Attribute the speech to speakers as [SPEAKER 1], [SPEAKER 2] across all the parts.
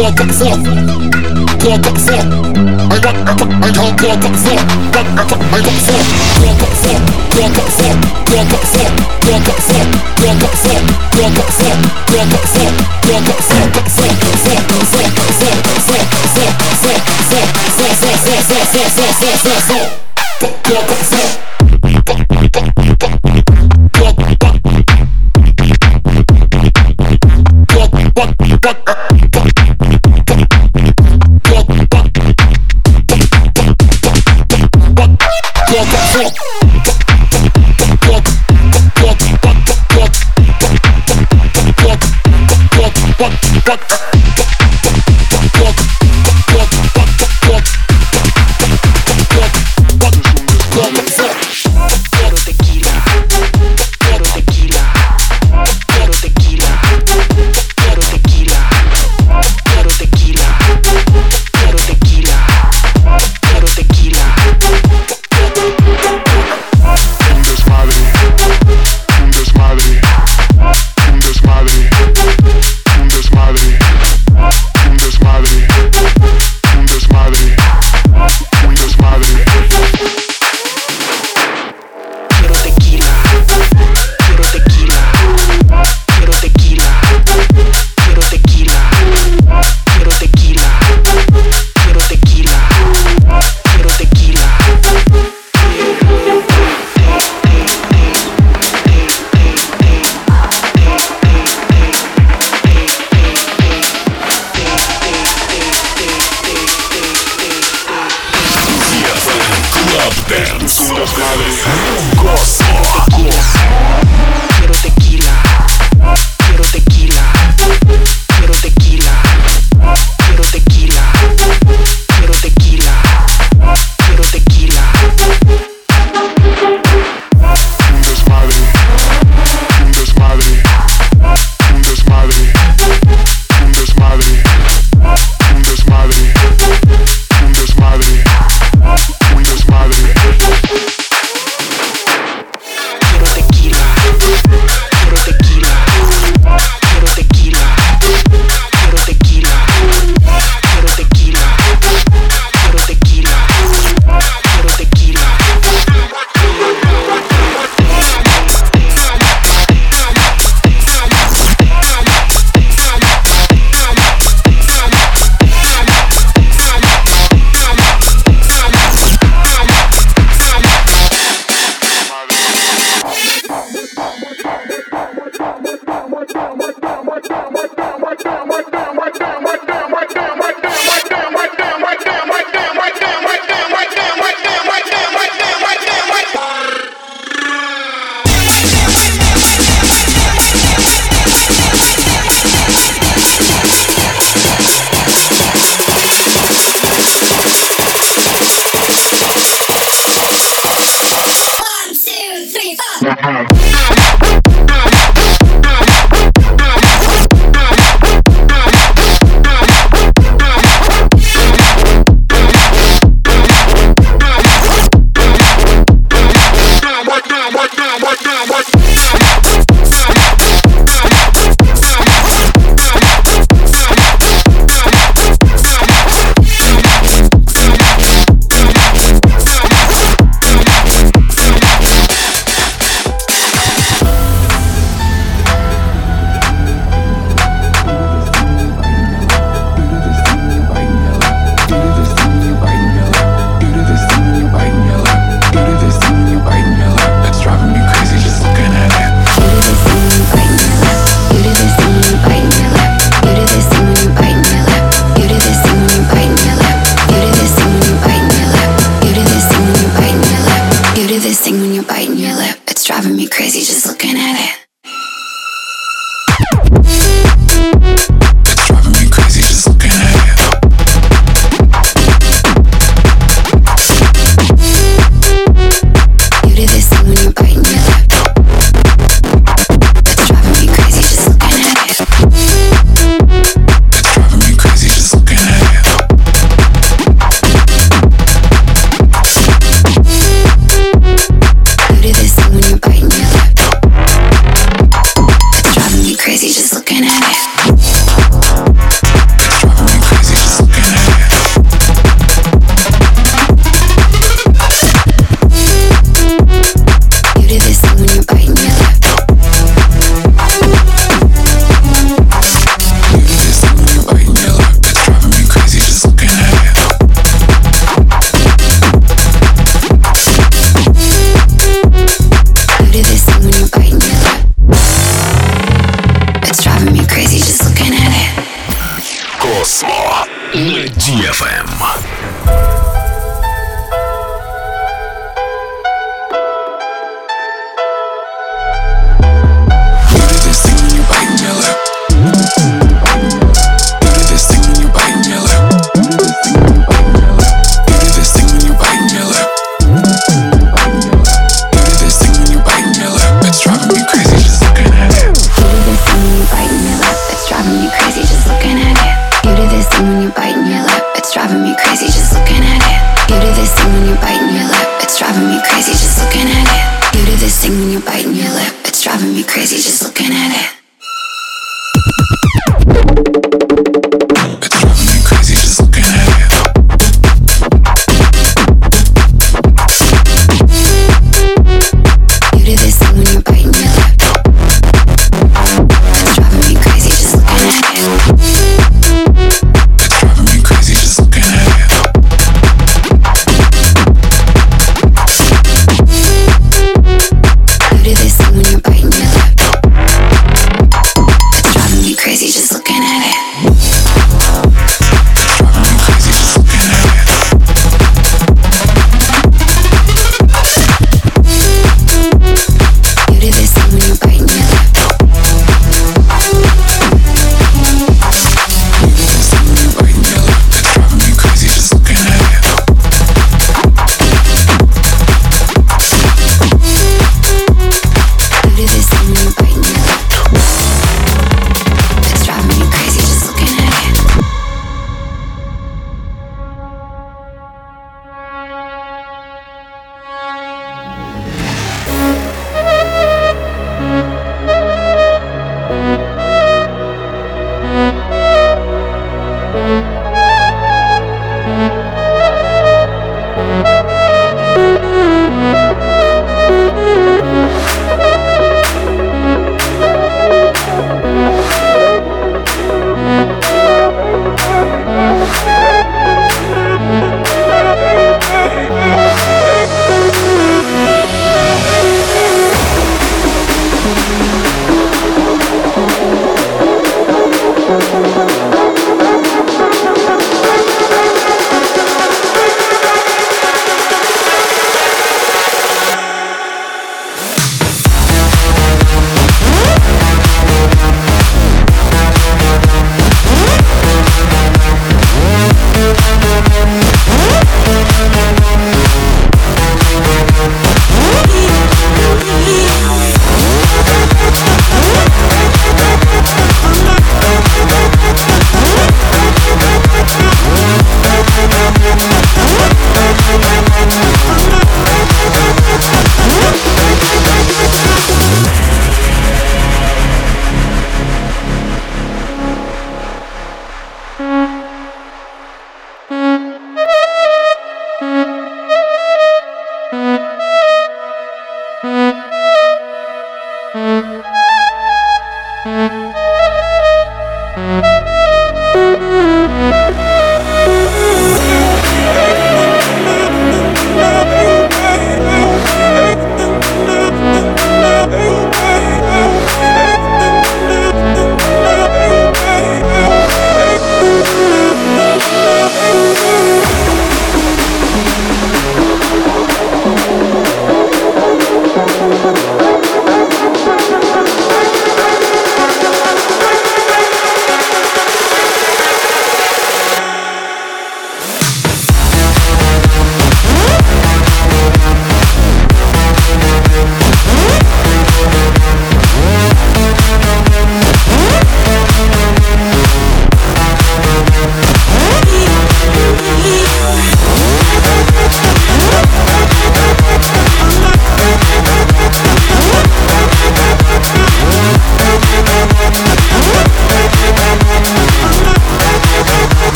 [SPEAKER 1] Get
[SPEAKER 2] when you're biting your lip.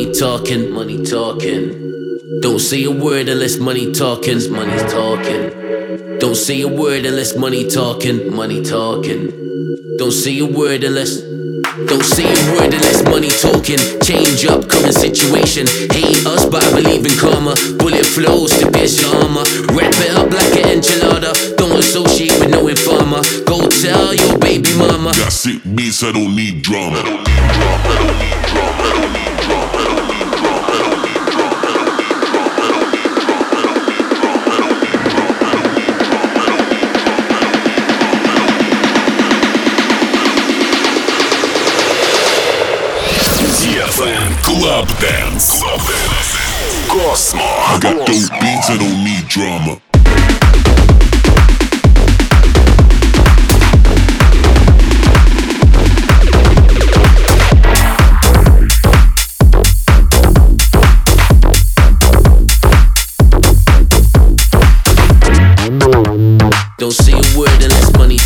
[SPEAKER 3] Money talking, money talking. Don't say a word unless money talking, money talking. Don't say a word unless money talking, money talking. Don't say a word unless. Don't say a word unless money talking. Change up current situation. Hate us, but I believe in karma. Bullet flows to pierce your armor. Wrap it up like an enchilada. Don't associate with no informer. Go tell your baby mama.
[SPEAKER 4] Got sick meats, I don't need drama. DFM Club Dance. Club Dance. Cosmo. I got those beats, I don't need drama.
[SPEAKER 3] Don't say a word unless money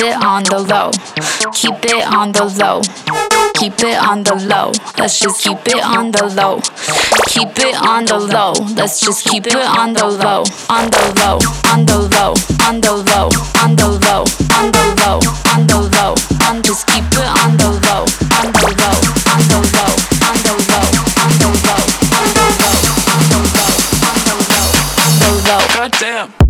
[SPEAKER 5] it on the low. Keep it on the low. Keep it on the low. Let's just keep it on the low. Keep it on the low. Let's just keep it on the low. On the low. On the low. On the low. On the low. On the low. On the low. On just keep it on the low. On the low. On the low. On the low. On the low. On the low. On the low. On the low. On the low. God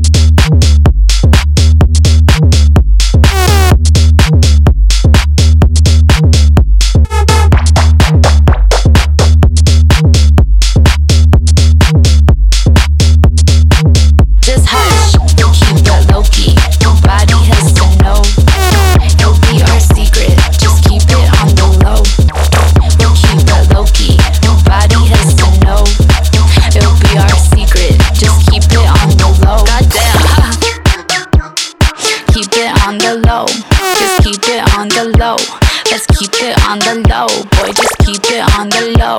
[SPEAKER 5] the low, boy. Just keep it on the low.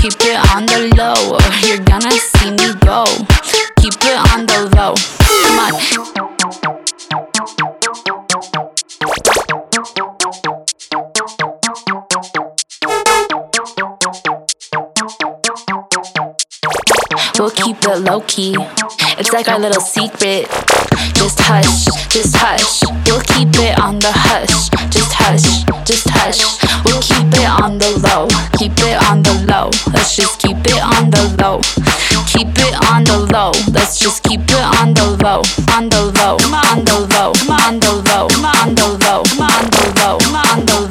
[SPEAKER 5] Keep it on the low, or you're gonna see me go. Keep it on the low. Come on. We'll keep it low key. It's like our little secret. Just hush, just hush. We'll keep it on the hush. Just hush, just hush. We'll keep it on the low. Keep it on the low. Let's just keep it on the low. Keep it on the low. Let's just keep it on the low. On the low. On the low. On the low. On the low. On the low. On the low.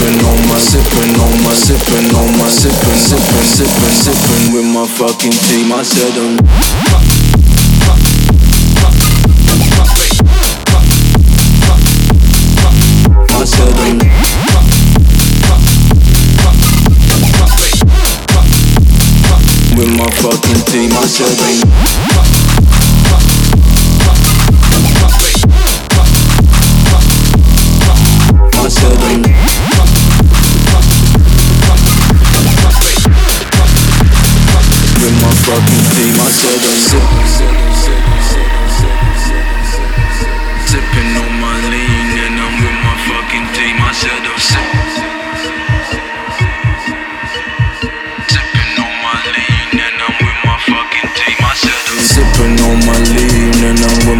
[SPEAKER 6] Sipping on my sipping on my sipping on my sipping sipping sipping sipping with my fucking team. I said um, I'm um, With my fucking team, I said um, I said With my fucking team, I said Sipping on my lean and I'm with my fucking team. I said I'm Sipping on my lean and I'm with my fucking team. I said I'm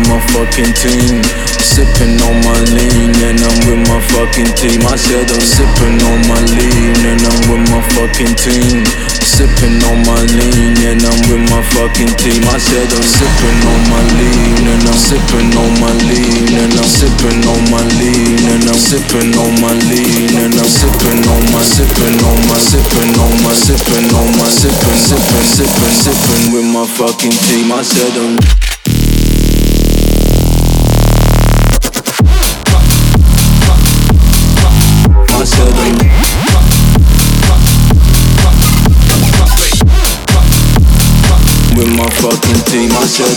[SPEAKER 6] I'm fucking team. Sipping on my lean and I'm with my fucking team. I said I'm sipping on my lean and I'm with my fucking team. Sipping on my lean and I'm with my fucking team. I said I'm sipping on my lean and I'm sipping on my lean and I'm sipping on my lean and I'm sipping on my lean and I'm sipping on my sipping on my sipping on my sipping on my sipping sipping sipping sipping with my fucking team. I said I'm I said with my fucking team. I said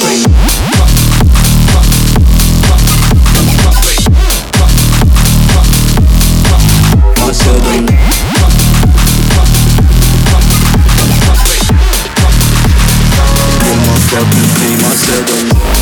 [SPEAKER 6] my fucking team. I said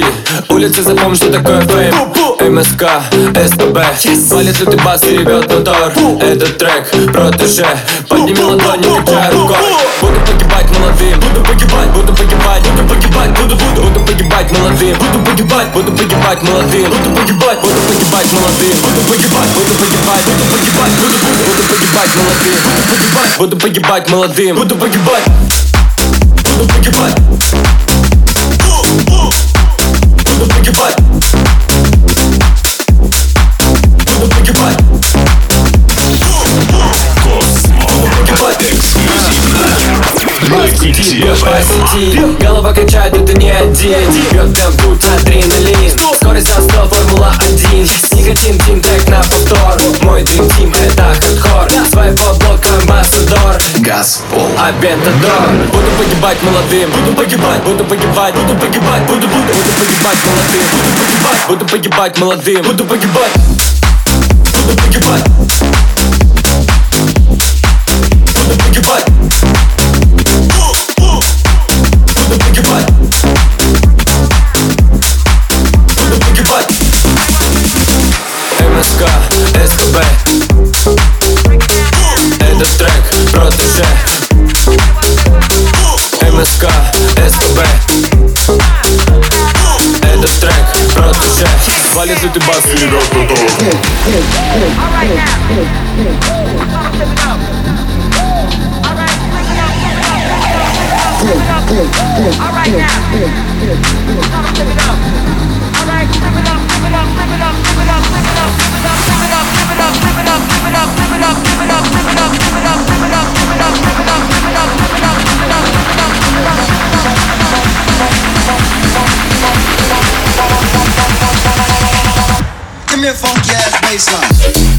[SPEAKER 7] и УЗИ Улицы запомни, что такое фейм. МСК, СПБ Валит лютый бас и ревет мотор Этот трек протеже Подними ладонь, не качай рукой. Буду погибать молодым Буду погибать, буду погибать, буду погибать Буду, буду, буду погибать молодым Буду погибать, буду погибать молодым Буду погибать, буду погибать молодым Буду погибать, буду погибать, буду погибать Буду, буду, буду погибать молодым Буду погибать, буду погибать молодым Буду погибать Буду погибать your butt. Сети, голова качает, это не один. Бьет прям тут адреналин? Скорость за 100, формула 1 Никотин, тим, трек на повтор. Мой дрим тим, это хардкор. Своего блока амбассадор. Газ, пол, авентадор Буду погибать молодым, буду погибать Буду погибать, буду погибать, буду, буду Буду погибать молодым, буду погибать Буду погибать молодым, буду погибать. Буду погибать. Буду погибать протеже Валит лютый бас и ревет мотор
[SPEAKER 8] Give me a Funky ass bass line.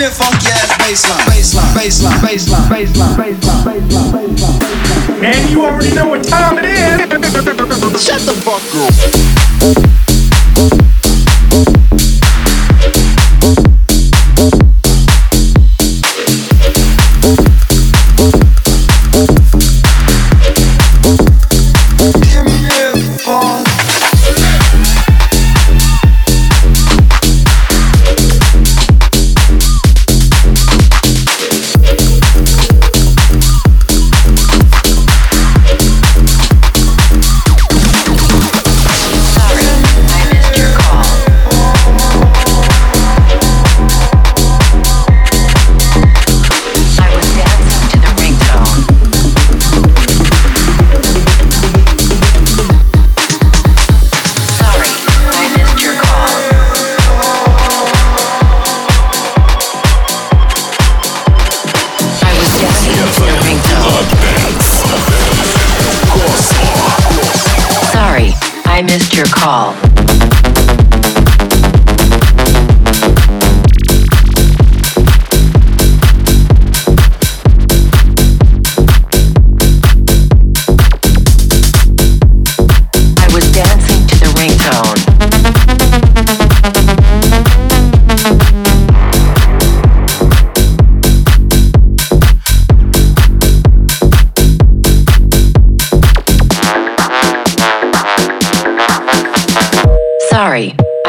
[SPEAKER 9] that funky ass. Man, you already know what time it is. Shut the fuck up. call.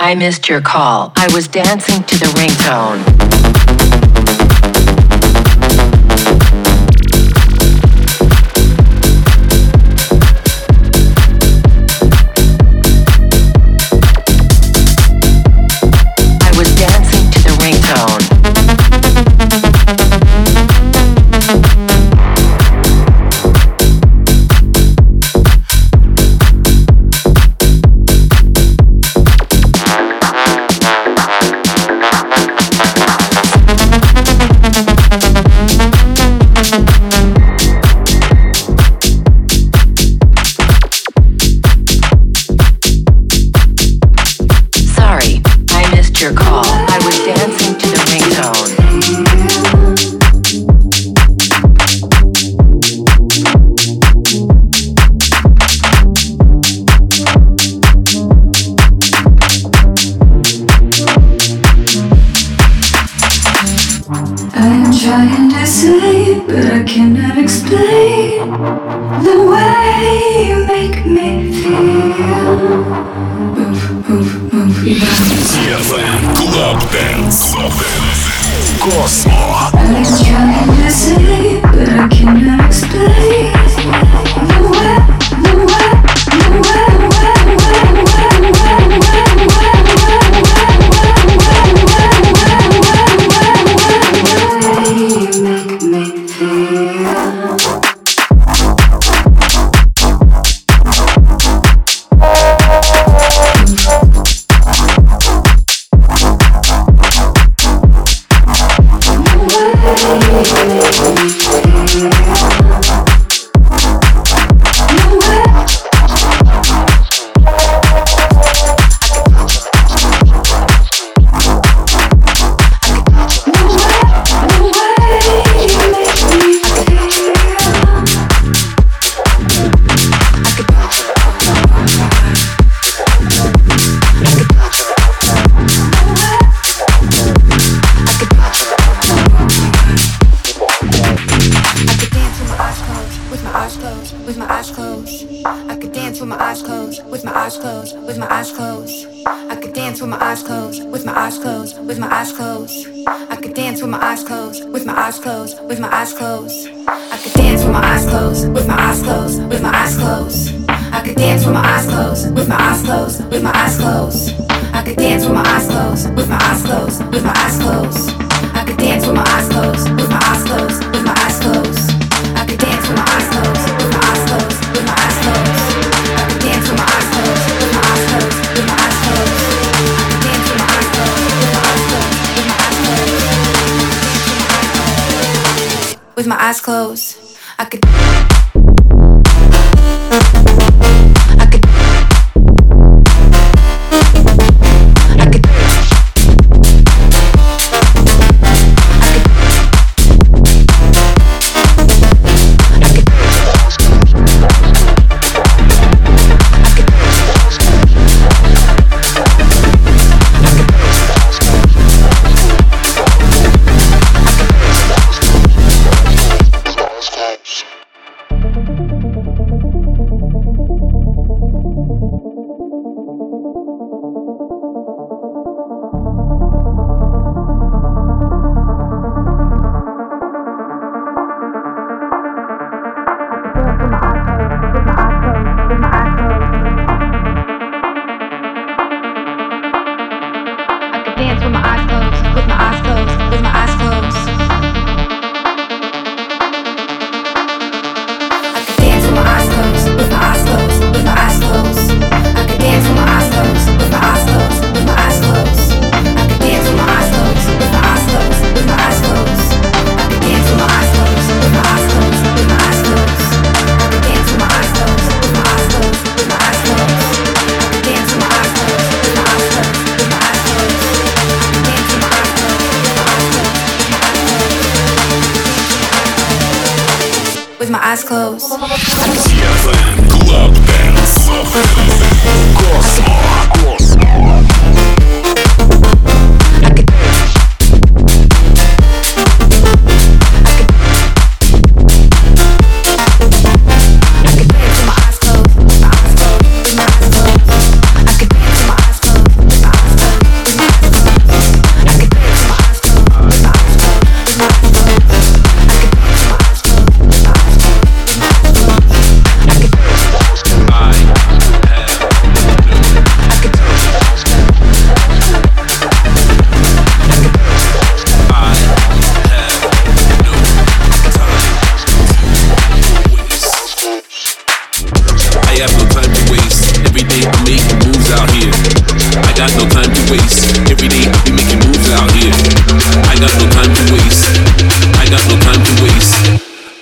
[SPEAKER 10] I missed your call. I
[SPEAKER 4] was dancing to the ringtone.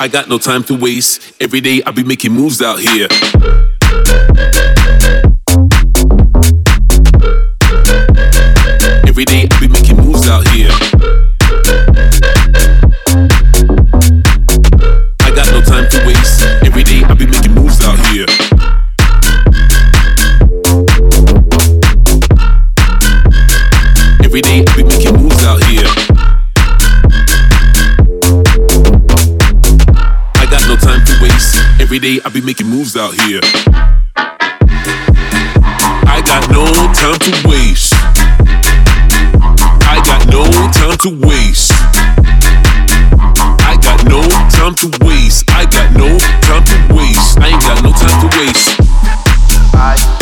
[SPEAKER 4] I got no time to waste. Every day I be making moves out here. Day I be making moves out here. I got no time to waste. I got no time to waste. I got no time to waste. I got no time to waste. I ain't got no time to waste. I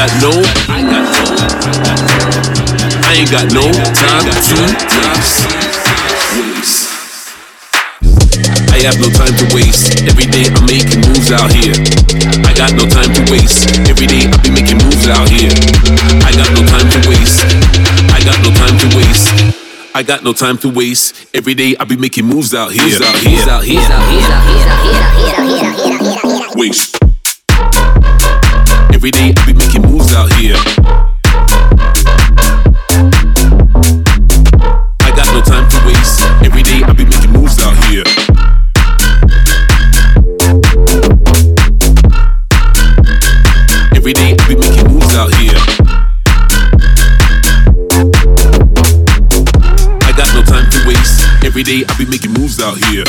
[SPEAKER 4] got no, I got no, I ain't got no time to waste. I have no time to waste. Every day I'm making moves out here. I got no time to waste. Every day I be making moves out here. I got no time to waste. I got no time to waste. I got no time to waste. Every day I be making moves out here. Moves out here. Moves Out here. Waste. Every day I be out here. I got no time to waste.
[SPEAKER 11] Every day I be making moves out here. Every day I be making moves out here. I got no time to waste. Every day I
[SPEAKER 12] be making moves out here.